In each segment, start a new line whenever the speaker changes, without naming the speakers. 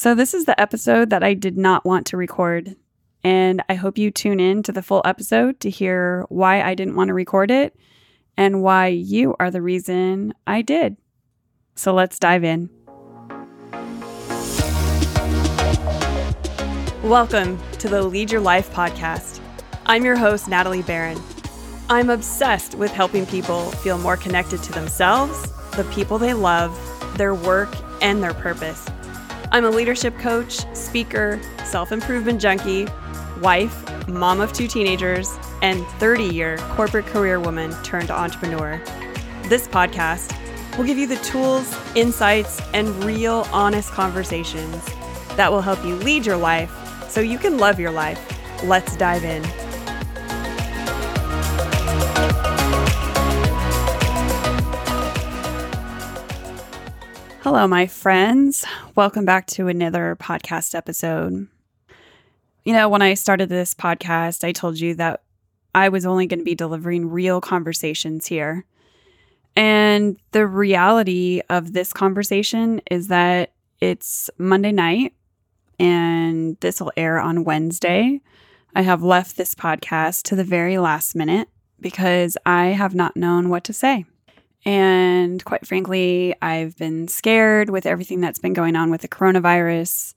So, this is the episode that I did not want to record. And I hope you tune in to the full episode to hear why I didn't want to record it and why you are the reason I did. So, let's dive in. Welcome to the Lead Your Life podcast. I'm your host, Natalie Barron. I'm obsessed with helping people feel more connected to themselves, the people they love, their work, and their purpose. I'm a leadership coach, speaker, self improvement junkie, wife, mom of two teenagers, and 30 year corporate career woman turned entrepreneur. This podcast will give you the tools, insights, and real honest conversations that will help you lead your life so you can love your life. Let's dive in. Hello, my friends. Welcome back to another podcast episode. You know, when I started this podcast, I told you that I was only going to be delivering real conversations here. And the reality of this conversation is that it's Monday night and this will air on Wednesday. I have left this podcast to the very last minute because I have not known what to say. And quite frankly, I've been scared with everything that's been going on with the coronavirus.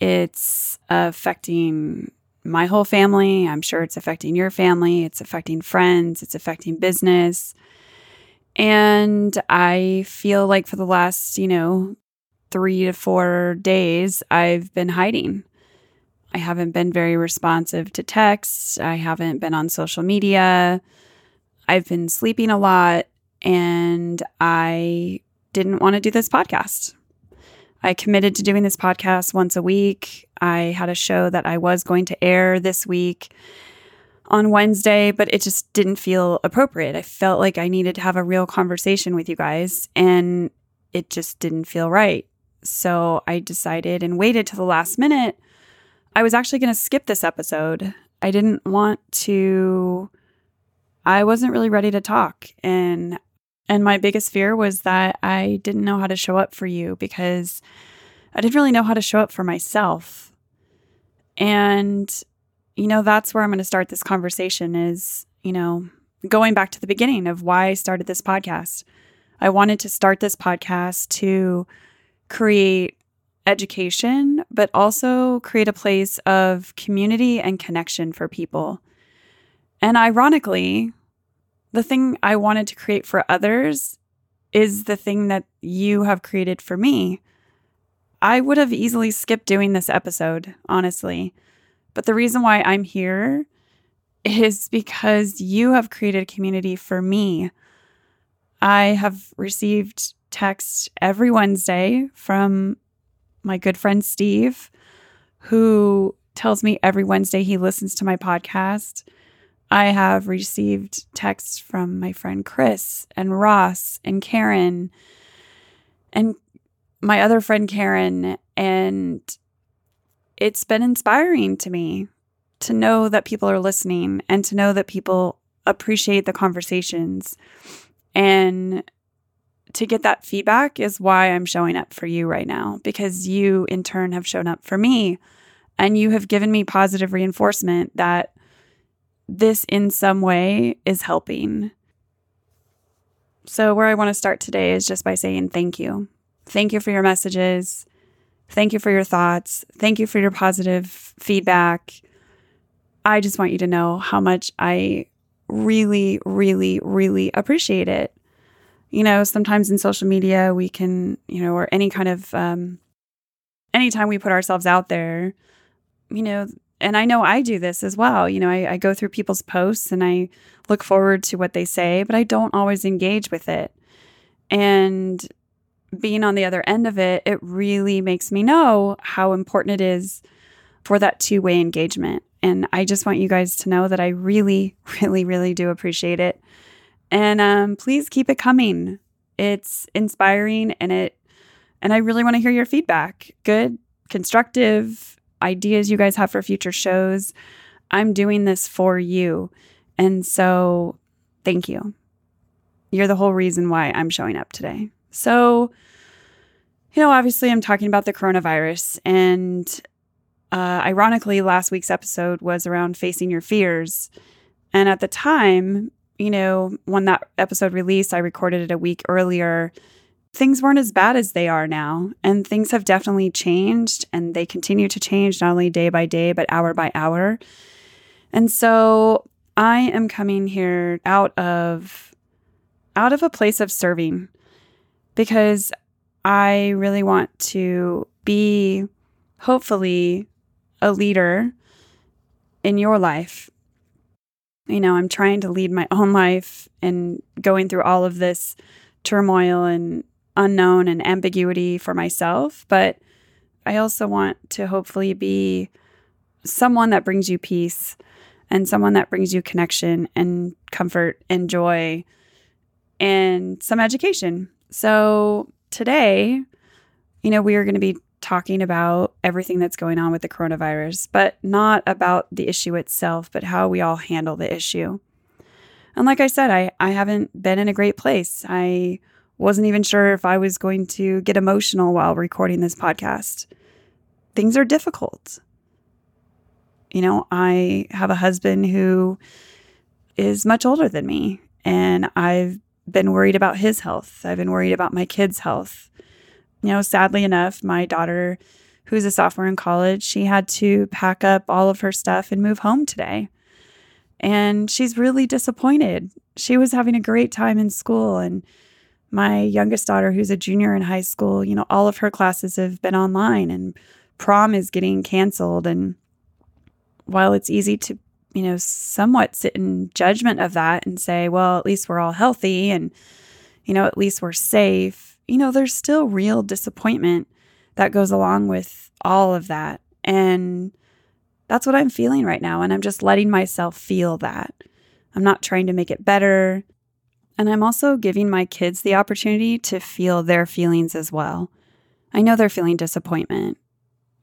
It's affecting my whole family. I'm sure it's affecting your family. It's affecting friends. It's affecting business. And I feel like for the last, you know, three to four days, I've been hiding. I haven't been very responsive to texts. I haven't been on social media. I've been sleeping a lot and I didn't want to do this podcast. I committed to doing this podcast once a week. I had a show that I was going to air this week on Wednesday, but it just didn't feel appropriate. I felt like I needed to have a real conversation with you guys, and it just didn't feel right. So I decided and waited to the last minute. I was actually going to skip this episode. I didn't want to, I wasn't really ready to talk. And and my biggest fear was that I didn't know how to show up for you because I didn't really know how to show up for myself. And, you know, that's where I'm going to start this conversation is, you know, going back to the beginning of why I started this podcast. I wanted to start this podcast to create education, but also create a place of community and connection for people. And ironically, the thing I wanted to create for others is the thing that you have created for me. I would have easily skipped doing this episode, honestly. But the reason why I'm here is because you have created a community for me. I have received texts every Wednesday from my good friend Steve, who tells me every Wednesday he listens to my podcast. I have received texts from my friend Chris and Ross and Karen and my other friend Karen. And it's been inspiring to me to know that people are listening and to know that people appreciate the conversations. And to get that feedback is why I'm showing up for you right now, because you in turn have shown up for me and you have given me positive reinforcement that this in some way is helping. So, where I want to start today is just by saying thank you. Thank you for your messages. Thank you for your thoughts. Thank you for your positive feedback. I just want you to know how much I really, really, really appreciate it. You know, sometimes in social media, we can, you know, or any kind of, um, anytime we put ourselves out there, you know, and I know I do this as well. You know, I, I, go through people's posts and I look forward to what they say, but I don't always engage with it. And being on the other end of it, it really makes me know how important it is for that two way engagement. And I just want you guys to know that I really, really, really do appreciate it. And um, please keep it coming. It's inspiring and it, and I really want to hear your feedback. Good, constructive, ideas you guys have for future shows. I'm doing this for you. And so, thank you. You're the whole reason why I'm showing up today. So, You know, obviously, I'm talking about the coronavirus. And uh, ironically, last week's episode was around facing your fears. And at the time, you know, when that episode released, I recorded it a week earlier. Things weren't as bad as they are now. And things have definitely changed and they continue to change not only day by day, but hour by hour. And so I am coming here out of out of a place of serving because I really want to be hopefully a leader in your life you know, I'm trying to lead my own life and going through all of this turmoil and unknown and ambiguity for myself. But I also want to hopefully be someone that brings you peace and someone that brings you connection and comfort and joy and some education. So today, you know, we are going to be talking about everything that's going on with the coronavirus, but not about the issue itself, but how we all handle the issue. And like I said, I, I haven't been in a great place. I wasn't even sure if I was going to get emotional while recording this podcast. Things are difficult. You know, I have a husband who is much older than me, and I've been worried about his health. I've been worried about my kids' health you know, sadly enough, my daughter, who's a sophomore in college, she had to pack up all of her stuff and move home today. And she's really disappointed. She was having a great time in school. And my youngest daughter, who's a junior in high school, you know, all of her classes have been online and prom is getting canceled. And while it's easy to, you know, somewhat sit in judgment of that and say, well, at least we're all healthy and, you know, at least we're safe you know, there's still real disappointment that goes along with all of that. And that's what I'm feeling right now. And I'm just letting myself feel that. I'm not trying to make it better. And I'm also giving my kids the opportunity to feel their feelings as well. I know they're feeling disappointment,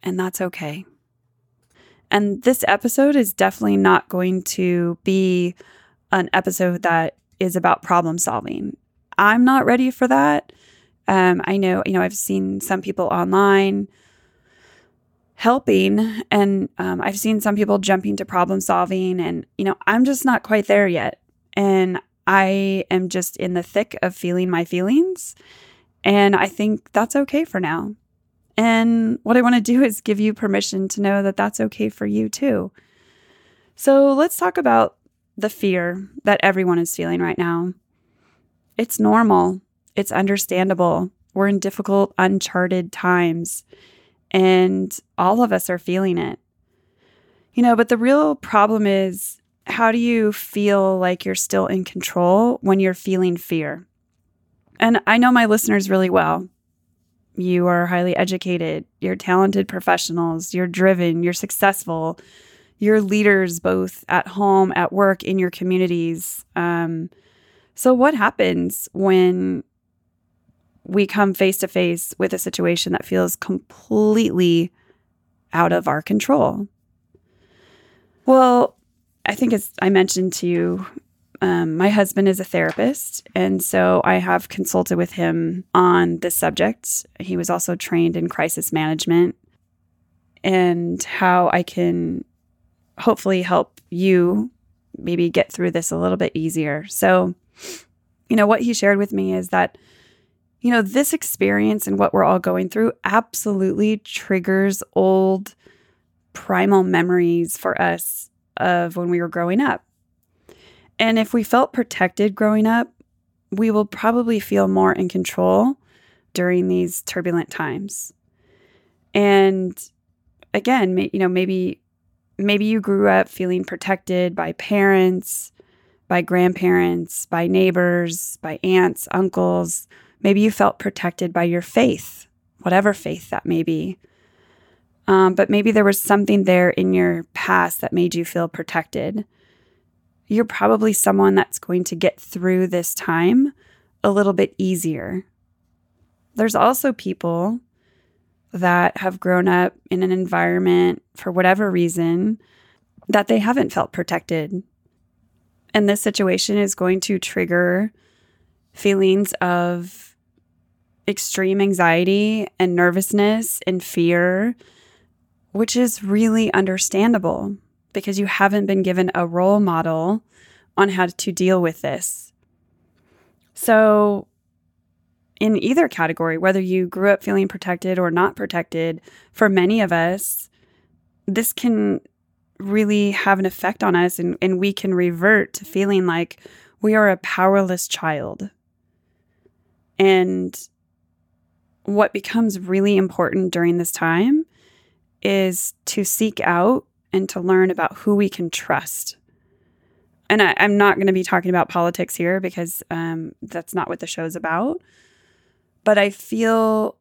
and that's okay. And this episode is definitely not going to be an episode that is about problem solving. I'm not ready for that. Um, I know, you know, I've seen some people online helping, and um, I've seen some people jumping to problem solving, and you know, I'm just not quite there yet, and I am just in the thick of feeling my feelings, and I think that's okay for now. And what I want to do is give you permission to know that that's okay for you too. So let's talk about the fear that everyone is feeling right now. It's normal. It's understandable. We're in difficult, uncharted times, and all of us are feeling it. You know, but the real problem is how do you feel like you're still in control when you're feeling fear? And I know my listeners really well. You are highly educated, you're talented professionals, you're driven, you're successful, you're leaders both at home, at work, in your communities. Um, so, what happens when we come face to face with a situation that feels completely out of our control. Well, I think as I mentioned to you, um, my husband is a therapist, and so I have consulted with him on this subject. He was also trained in crisis management and how I can hopefully help you maybe get through this a little bit easier. So, you know, what he shared with me is that you know, this experience and what we're all going through absolutely triggers old primal memories for us of when we were growing up. And if we felt protected growing up, we will probably feel more in control during these turbulent times. And again, you know, maybe maybe you grew up feeling protected by parents, by grandparents, by neighbors, by aunts, uncles, Maybe you felt protected by your faith, whatever faith that may be. Um, but maybe there was something there in your past that made you feel protected. You're probably someone that's going to get through this time a little bit easier. There's also people that have grown up in an environment for whatever reason that they haven't felt protected. And this situation is going to trigger feelings of extreme anxiety and nervousness and fear, which is really understandable because you haven't been given a role model on how to deal with this. So, in either category, whether you grew up feeling protected or not protected, for many of us, this can really have an effect on us and, and we can revert to feeling like we are a powerless child. And what becomes really important during this time is to seek out and to learn about who we can trust. And I, am not going to be talking about politics here because um, that's not what the show's about. But I feel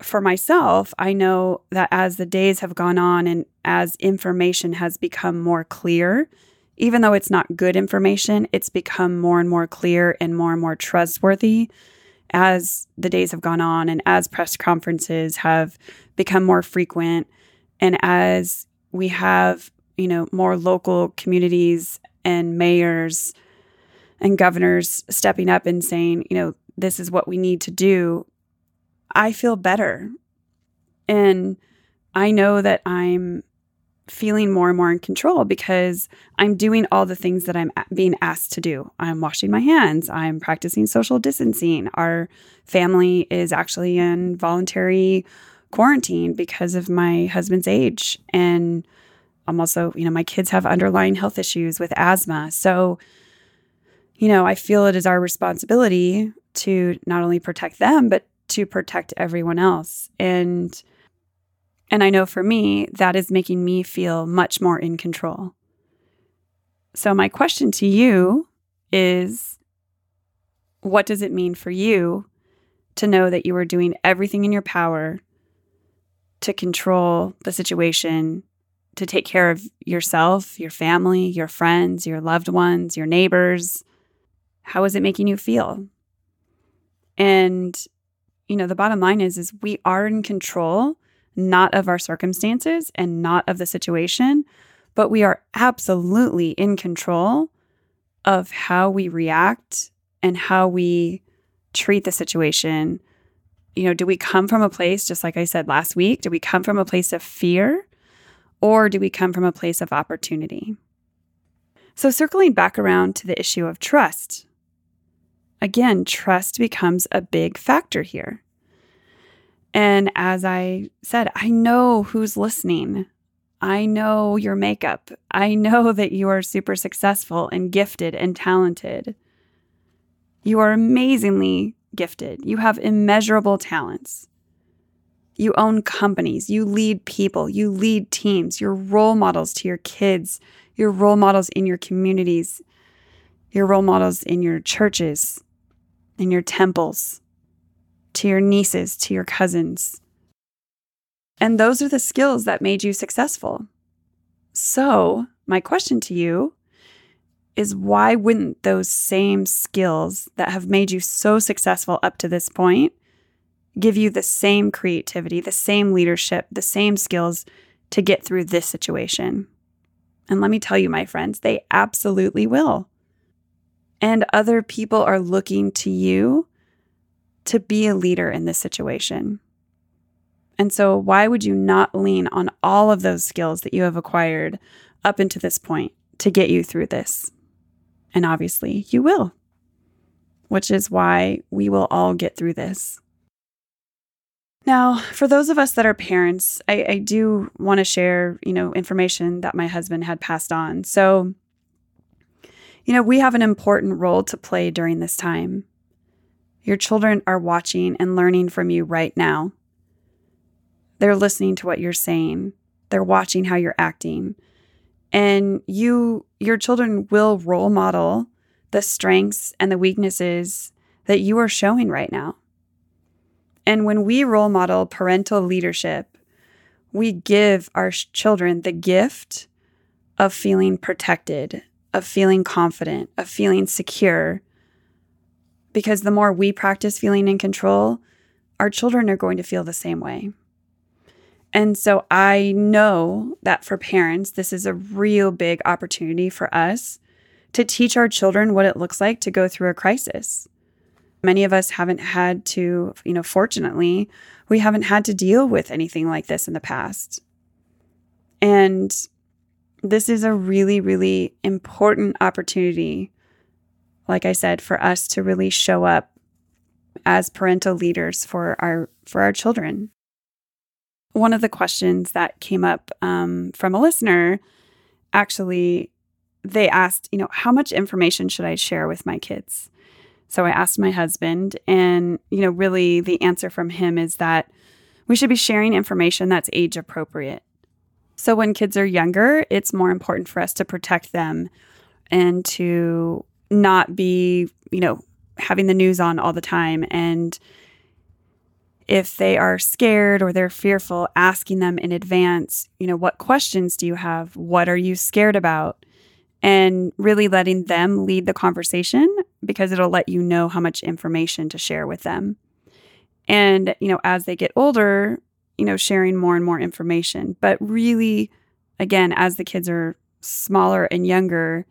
for myself, I know that as the days have gone on and as information has become more clear, even though it's not good information, it's become more and more clear and more and more trustworthy as the days have gone on and as press conferences have become more frequent and as we have, you know, more local communities and mayors and governors stepping up and saying, you know, this is what we need to do, I feel better. And I know that I'm feeling more and more in control because I'm doing all the things that I'm being asked to do. I'm washing my hands, I'm practicing social distancing. Our family is actually in voluntary quarantine because of my husband's age. And I'm also, you know, my kids have underlying health issues with asthma. So, you know, I feel it is our responsibility to not only protect them, but to protect everyone else. And and I know for me, that is making me feel much more in control. So, my question to you is what does it mean for you to know that you are doing everything in your power to control the situation, to take care of yourself, your family, your friends, your loved ones, your neighbors? How is it making you feel? And you know, the bottom line is is we are in control not of our circumstances and not of the situation, but we are absolutely in control of how we react and how we treat the situation. You know, do we come from a place, just like I said last week, do we come from a place of fear or do we come from a place of opportunity? So, circling back around to the issue of trust, again, trust becomes a big factor here. And as I said, I know who's listening. I know your makeup. I know that you are super successful and gifted and talented. You are amazingly gifted. You have immeasurable talents. You own companies. You lead people. You lead teams. You're role models to your kids. You're role models in your communities. You're role models in your churches, in your temples to your nieces, to your cousins. And those are the skills that made you successful. So, my question to you is why wouldn't those same skills that have made you so successful up to this point give you the same creativity, the same leadership, the same skills to get through this situation? And let me tell you, my friends, they absolutely will. And other people are looking to you to be a leader in this situation. And so, why would you not lean on all of those skills that you have acquired up into this point to get you through this? And obviously, you will, which is why we will all get through this. Now, for those of us that are parents, I, I do want to share, you know, information that my husband had passed on. So, you know, we have an important role to play during this time. Your children are watching and learning from you right now. They're listening to what you're saying. They're watching how you're acting. And you your children will role model the strengths and the weaknesses that you are showing right now. And when we role model parental leadership, we give our children the gift of feeling protected, of feeling confident, of feeling secure, because the more we practice feeling in control, our children are going to feel the same way. And so I know that for parents, this is a real big opportunity for us to teach our children what it looks like to go through a crisis. Many of us haven't had to, you know, fortunately, we haven't had to deal with anything like this in the past. And this is a really, really important opportunity, like I said, for us to really show up as parental leaders for our for our children. One of the questions that came up um, from a listener, actually, they asked, you know, how much information should I share with my kids? So I asked my husband, and, you know, really the answer from him is that we should be sharing information that's age appropriate. So when kids are younger, it's more important for us to protect them and to not be, you know, having the news on all the time. And if they are scared or they're fearful, asking them in advance, you know, what questions do you have? What are you scared about? And really letting them lead the conversation because it'll let you know how much information to share with them. And, you know, as they get older, you know, sharing more and more information. But really, again, as the kids are smaller and younger,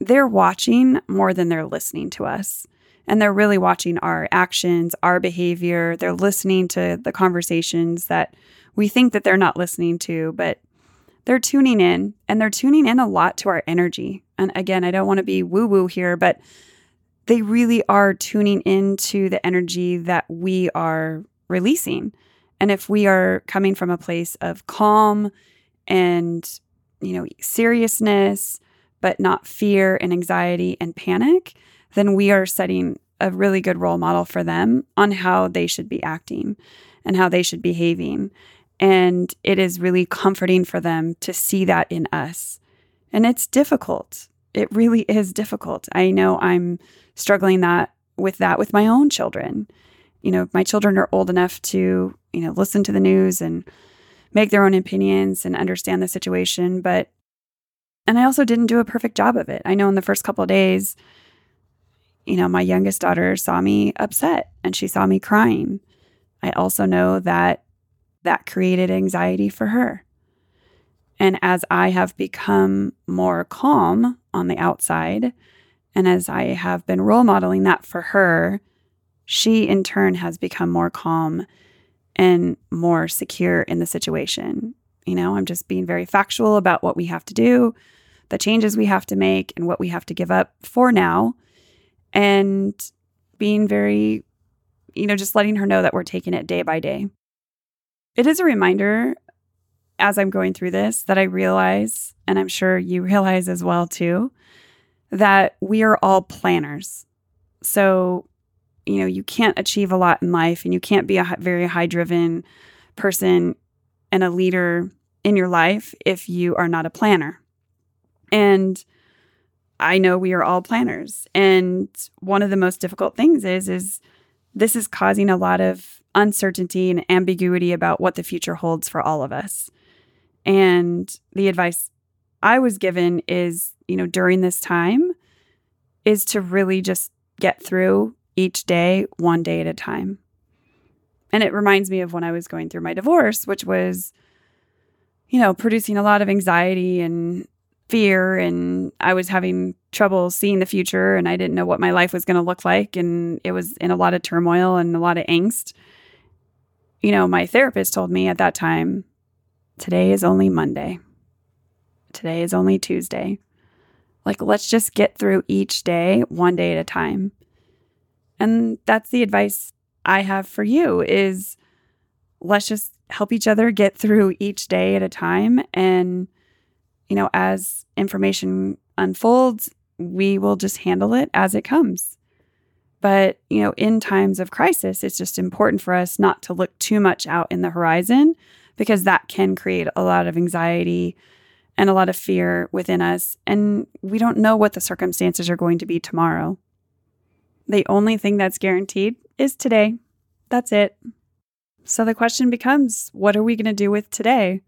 they're watching more than they're listening to us. And they're really watching our actions, our behavior. They're listening to the conversations that we think that they're not listening to, but they're tuning in and they're tuning in a lot to our energy. And again, I don't want to be woo woo here, but they really are tuning into the energy that we are releasing. And if we are coming from a place of calm and, you know, seriousness, but not fear and anxiety and panic, then we are setting a really good role model for them on how they should be acting and how they should be behaving. And it is really comforting for them to see that in us. And it's difficult. It really is difficult. I know I'm struggling that with that with my own children. You know, my children are old enough to, you know, listen to the news and make their own opinions and understand the situation, but and I also didn't do a perfect job of it. I know in the first couple days, you know, my youngest daughter saw me upset and she saw me crying. I also know that that created anxiety for her. And as I have become more calm on the outside, and as I have been role modeling that for her, she in turn has become more calm and more secure in the situation. You know, I'm just being very factual about what we have to do, the changes we have to make, and what we have to give up for now. And being very, you know, just letting her know that we're taking it day by day. It is a reminder as I'm going through this that I realize, and I'm sure you realize as well too, that we are all planners. So, you know, you can't achieve a lot in life and you can't be a very high driven person and a leader in your life if you are not a planner. And I know we are all planners. And one of the most difficult things is is this is causing a lot of uncertainty and ambiguity about what the future holds for all of us. And the advice I was given is, you know, during this time is to really just get through each day one day at a time. And it reminds me of when I was going through my divorce, which was, you know, producing a lot of anxiety and fear. And I was having trouble seeing the future and I didn't know what my life was going to look like. And it was in a lot of turmoil and a lot of angst. You know, my therapist told me at that time, today is only Monday. Today is only Tuesday. Like, let's just get through each day one day at a time. And that's the advice I have for you is let's just help each other get through each day at a time. And, you know, as information unfolds, we will just handle it as it comes. But, you know, in times of crisis, it's just important for us not to look too much out in the horizon because that can create a lot of anxiety and a lot of fear within us. And we don't know what the circumstances are going to be tomorrow. The only thing that's guaranteed is today. That's it. So the question becomes what are we going to do with today?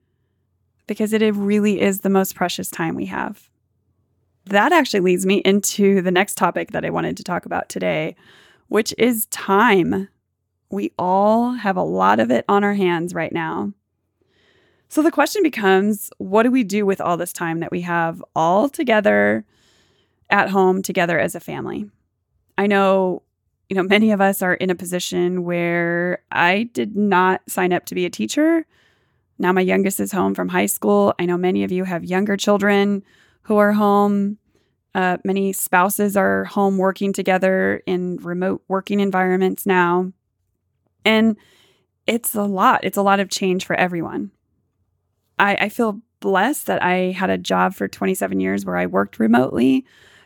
Because it really is the most precious time we have. That actually leads me into the next topic that I wanted to talk about today, which is time. We all have a lot of it on our hands right now. So the question becomes what do we do with all this time that we have all together at home together as a family? I know, you know, many of us are in a position where I did not sign up to be a teacher. Now my youngest is home from high school. I know many of you have younger children who are home. Uh, many spouses are home working together in remote working environments now. And it's a lot. It's a lot of change for everyone. I, I feel blessed that I had a job for 27 years where I worked remotely.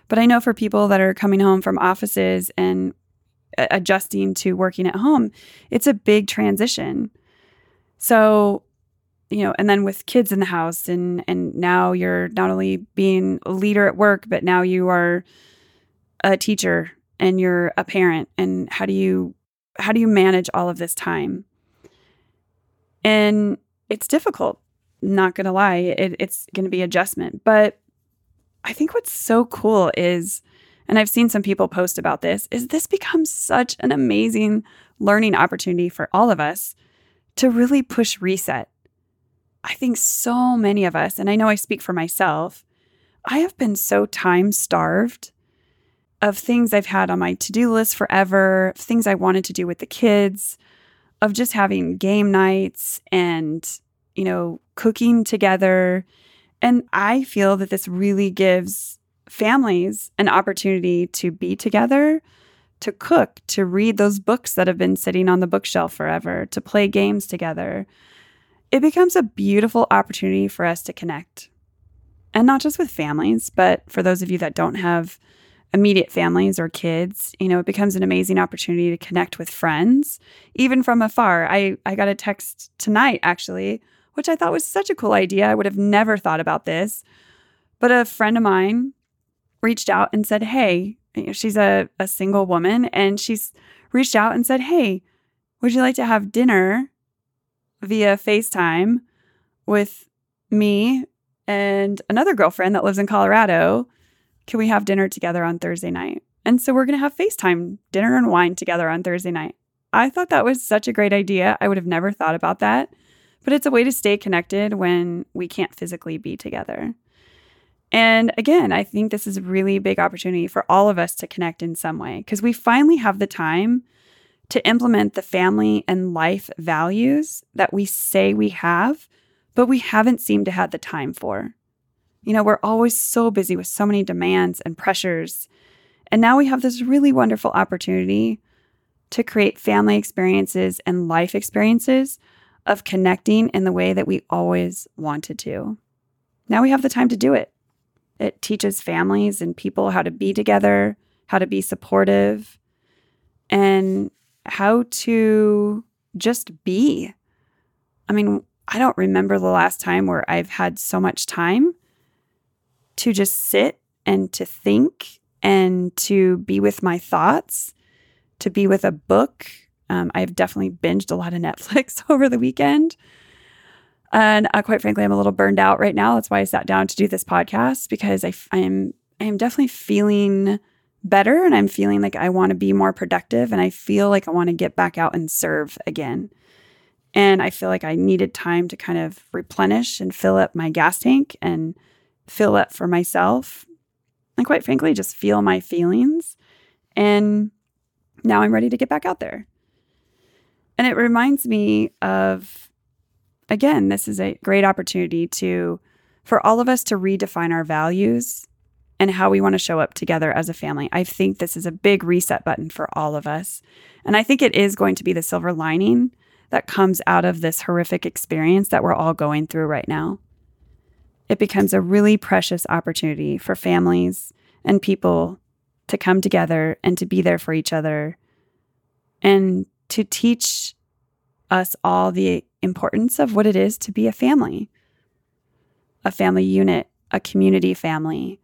But I know for people that are coming home from offices and uh, adjusting to working at home, it's a big transition. So, you know, and then with kids in the house and and now you're not only being a leader at work, but now you are a teacher and you're a parent and how do you how do you manage all of this time? And it's difficult, not to lie. It, it's to be adjustment, but I think what's so cool is and I've seen some people post about this, is this becomes such an amazing learning opportunity for all of us to really push reset. I think so many of us, and I know I speak for myself, I have been so time starved of things I've had on my to do list forever, things I wanted to do with the kids, of just having game nights and, you know, cooking together. And I feel that this really gives families an opportunity to be together, to cook, to read those books that have been sitting on the bookshelf forever, to play games together. It becomes a beautiful opportunity for us to connect. And not just with families, but for those of you that don't have immediate families or kids, you know, it becomes an amazing opportunity to connect with friends, even from afar. I, I got a text tonight, actually, which I thought was such a cool idea. I would have never thought about this. But a friend of mine reached out and said, Hey, she's a, a single woman, and she's reached out and said, Hey, would you like to have dinner via FaceTime with me and another girlfriend that lives in Colorado? Can we have dinner together on Thursday night? And so we're going to have FaceTime dinner and wine together on Thursday night. I thought that was such a great idea. I would have never thought about that, but it's a way to stay connected when we can't physically be together. And again, I think this is a really big opportunity for all of us to connect in some way because we finally have the time to implement the family and life values that we say we have, but we haven't seemed to have the time for. You know, we're always so busy with so many demands and pressures. And now we have this really wonderful opportunity to create family experiences and life experiences of connecting in the way that we always wanted to. Now we have the time to do it. It teaches families and people how to be together, how to be supportive, and how to just be. I mean, I don't remember the last time where I've had so much time to just sit and to think and to be with my thoughts, to be with a book. Um, I've definitely binged a lot of Netflix over the weekend. And uh, quite frankly, I'm a little burned out right now. That's why I sat down to do this podcast because I, I am I am definitely feeling better and I'm feeling like I want to be more productive and I feel like I want to get back out and serve again. And I feel like I needed time to kind of replenish and fill up my gas tank and fill up for myself. And quite frankly, just feel my feelings. And now I'm ready to get back out there. And it reminds me of again, this is a great opportunity to for all of us to redefine our values and how we want to show up together as a family. I think this is a big reset button for all of us. And I think it is going to be the silver lining that comes out of this horrific experience that we're all going through right now. It becomes a really precious opportunity for families and people to come together and to be there for each other and to teach us all the importance of what it is to be a family, a family unit, a community family,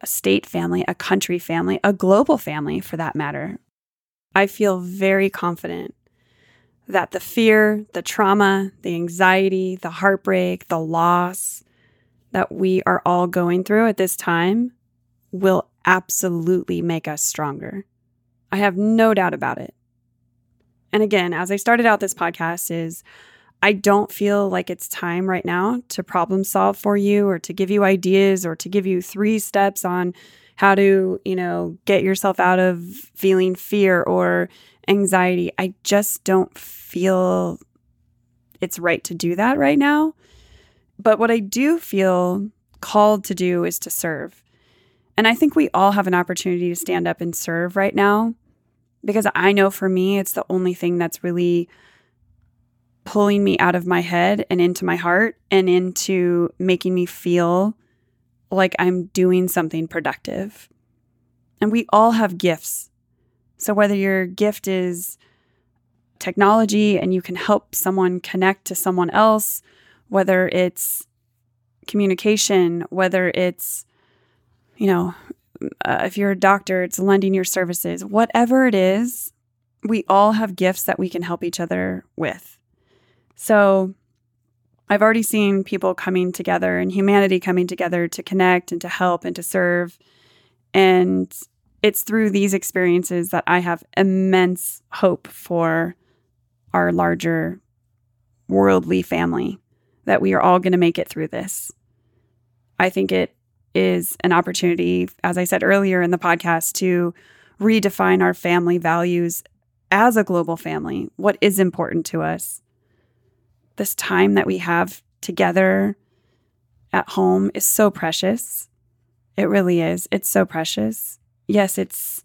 a state family, a country family, a global family for that matter. I feel very confident that the fear, the trauma, the anxiety, the heartbreak, the loss that we are all going through at this time will absolutely make us stronger. I have no doubt about it. And again, as I started out this podcast, is I don't feel like it's time right now to problem solve for you or to give you ideas or to give you three steps on how to, you know, get yourself out of feeling fear or anxiety. I just don't feel it's right to do that right now. But what I do feel called to do is to serve. And I think we all have an opportunity to stand up and serve right now because I know for me, it's the only thing that's really pulling me out of my head and into my heart and into making me feel like I'm doing something productive. And we all have gifts. So whether your gift is technology and you can help someone connect to someone else, whether it's communication, whether it's, you know, uh, if you're a doctor, it's lending your services, whatever it is, we all have gifts that we can help each other with. So I've already seen people coming together and humanity coming together to connect and to help and to serve. And it's through these experiences that I have immense hope for our larger worldly family that we are all going to make it through this. I think it is an opportunity, as I said earlier in the podcast, to redefine our family values as a global family. What is important to us? This time that we have together at home is so precious. It really is. It's so precious. Yes, it's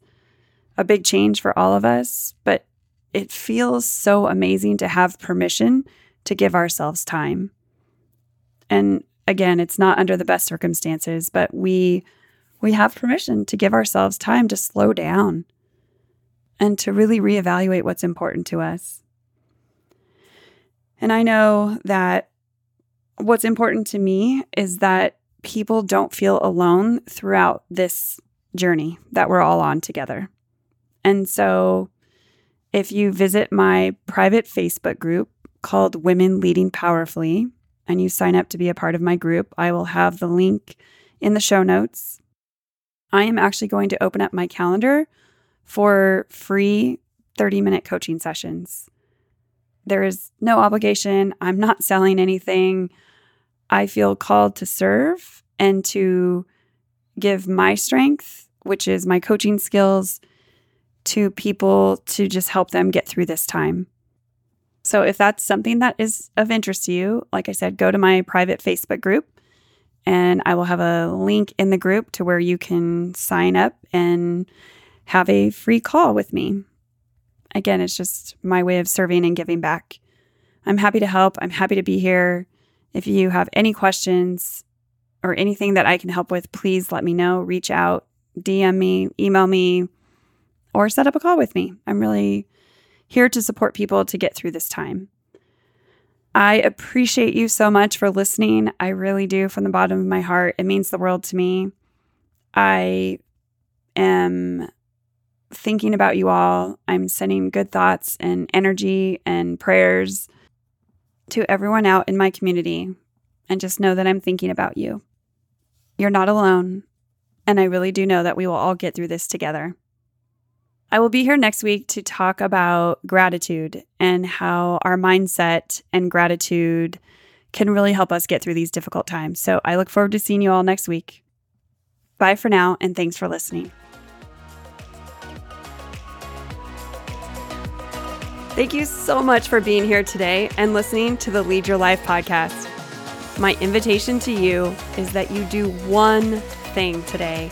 a big change for all of us, but it feels so amazing to have permission to give ourselves time. And again, it's not under the best circumstances, but we we have permission to give ourselves time to slow down and to really reevaluate what's important to us. And I know that what's important to me is that people don't feel alone throughout this journey that we're all on together. And so if you visit my private Facebook group called Women Leading Powerfully, and you sign up to be a part of my group, I will have the link in the show notes. I am actually going to open up my calendar for free 30 minute coaching sessions. There is no obligation. I'm not selling anything. I feel called to serve and to give my strength, which is my coaching skills, to people to just help them get through this time. So if that's something that is of interest to you, like I said, go to my private Facebook group and I will have a link in the group to where you can sign up and have a free call with me. Again, it's just my way of serving and giving back. I'm happy to help. I'm happy to be here. If you have any questions or anything that I can help with, please let me know. Reach out, DM me, email me, or set up a call with me. I'm really here to support people to get through this time. I appreciate you so much for listening. I really do from the bottom of my heart. It means the world to me. I am thinking about you all. I'm sending good thoughts and energy and prayers to everyone out in my community. And just know that I'm thinking about you. You're not alone. And I really do know that we will all get through this together. I will be here next week to talk about gratitude and how our mindset and gratitude can really help us get through these difficult times. So I look forward to seeing you all next week. Bye for now, and thanks for listening. Thank you so much for being here today and listening to the Lead Your Life podcast. My invitation to you is that you do one thing today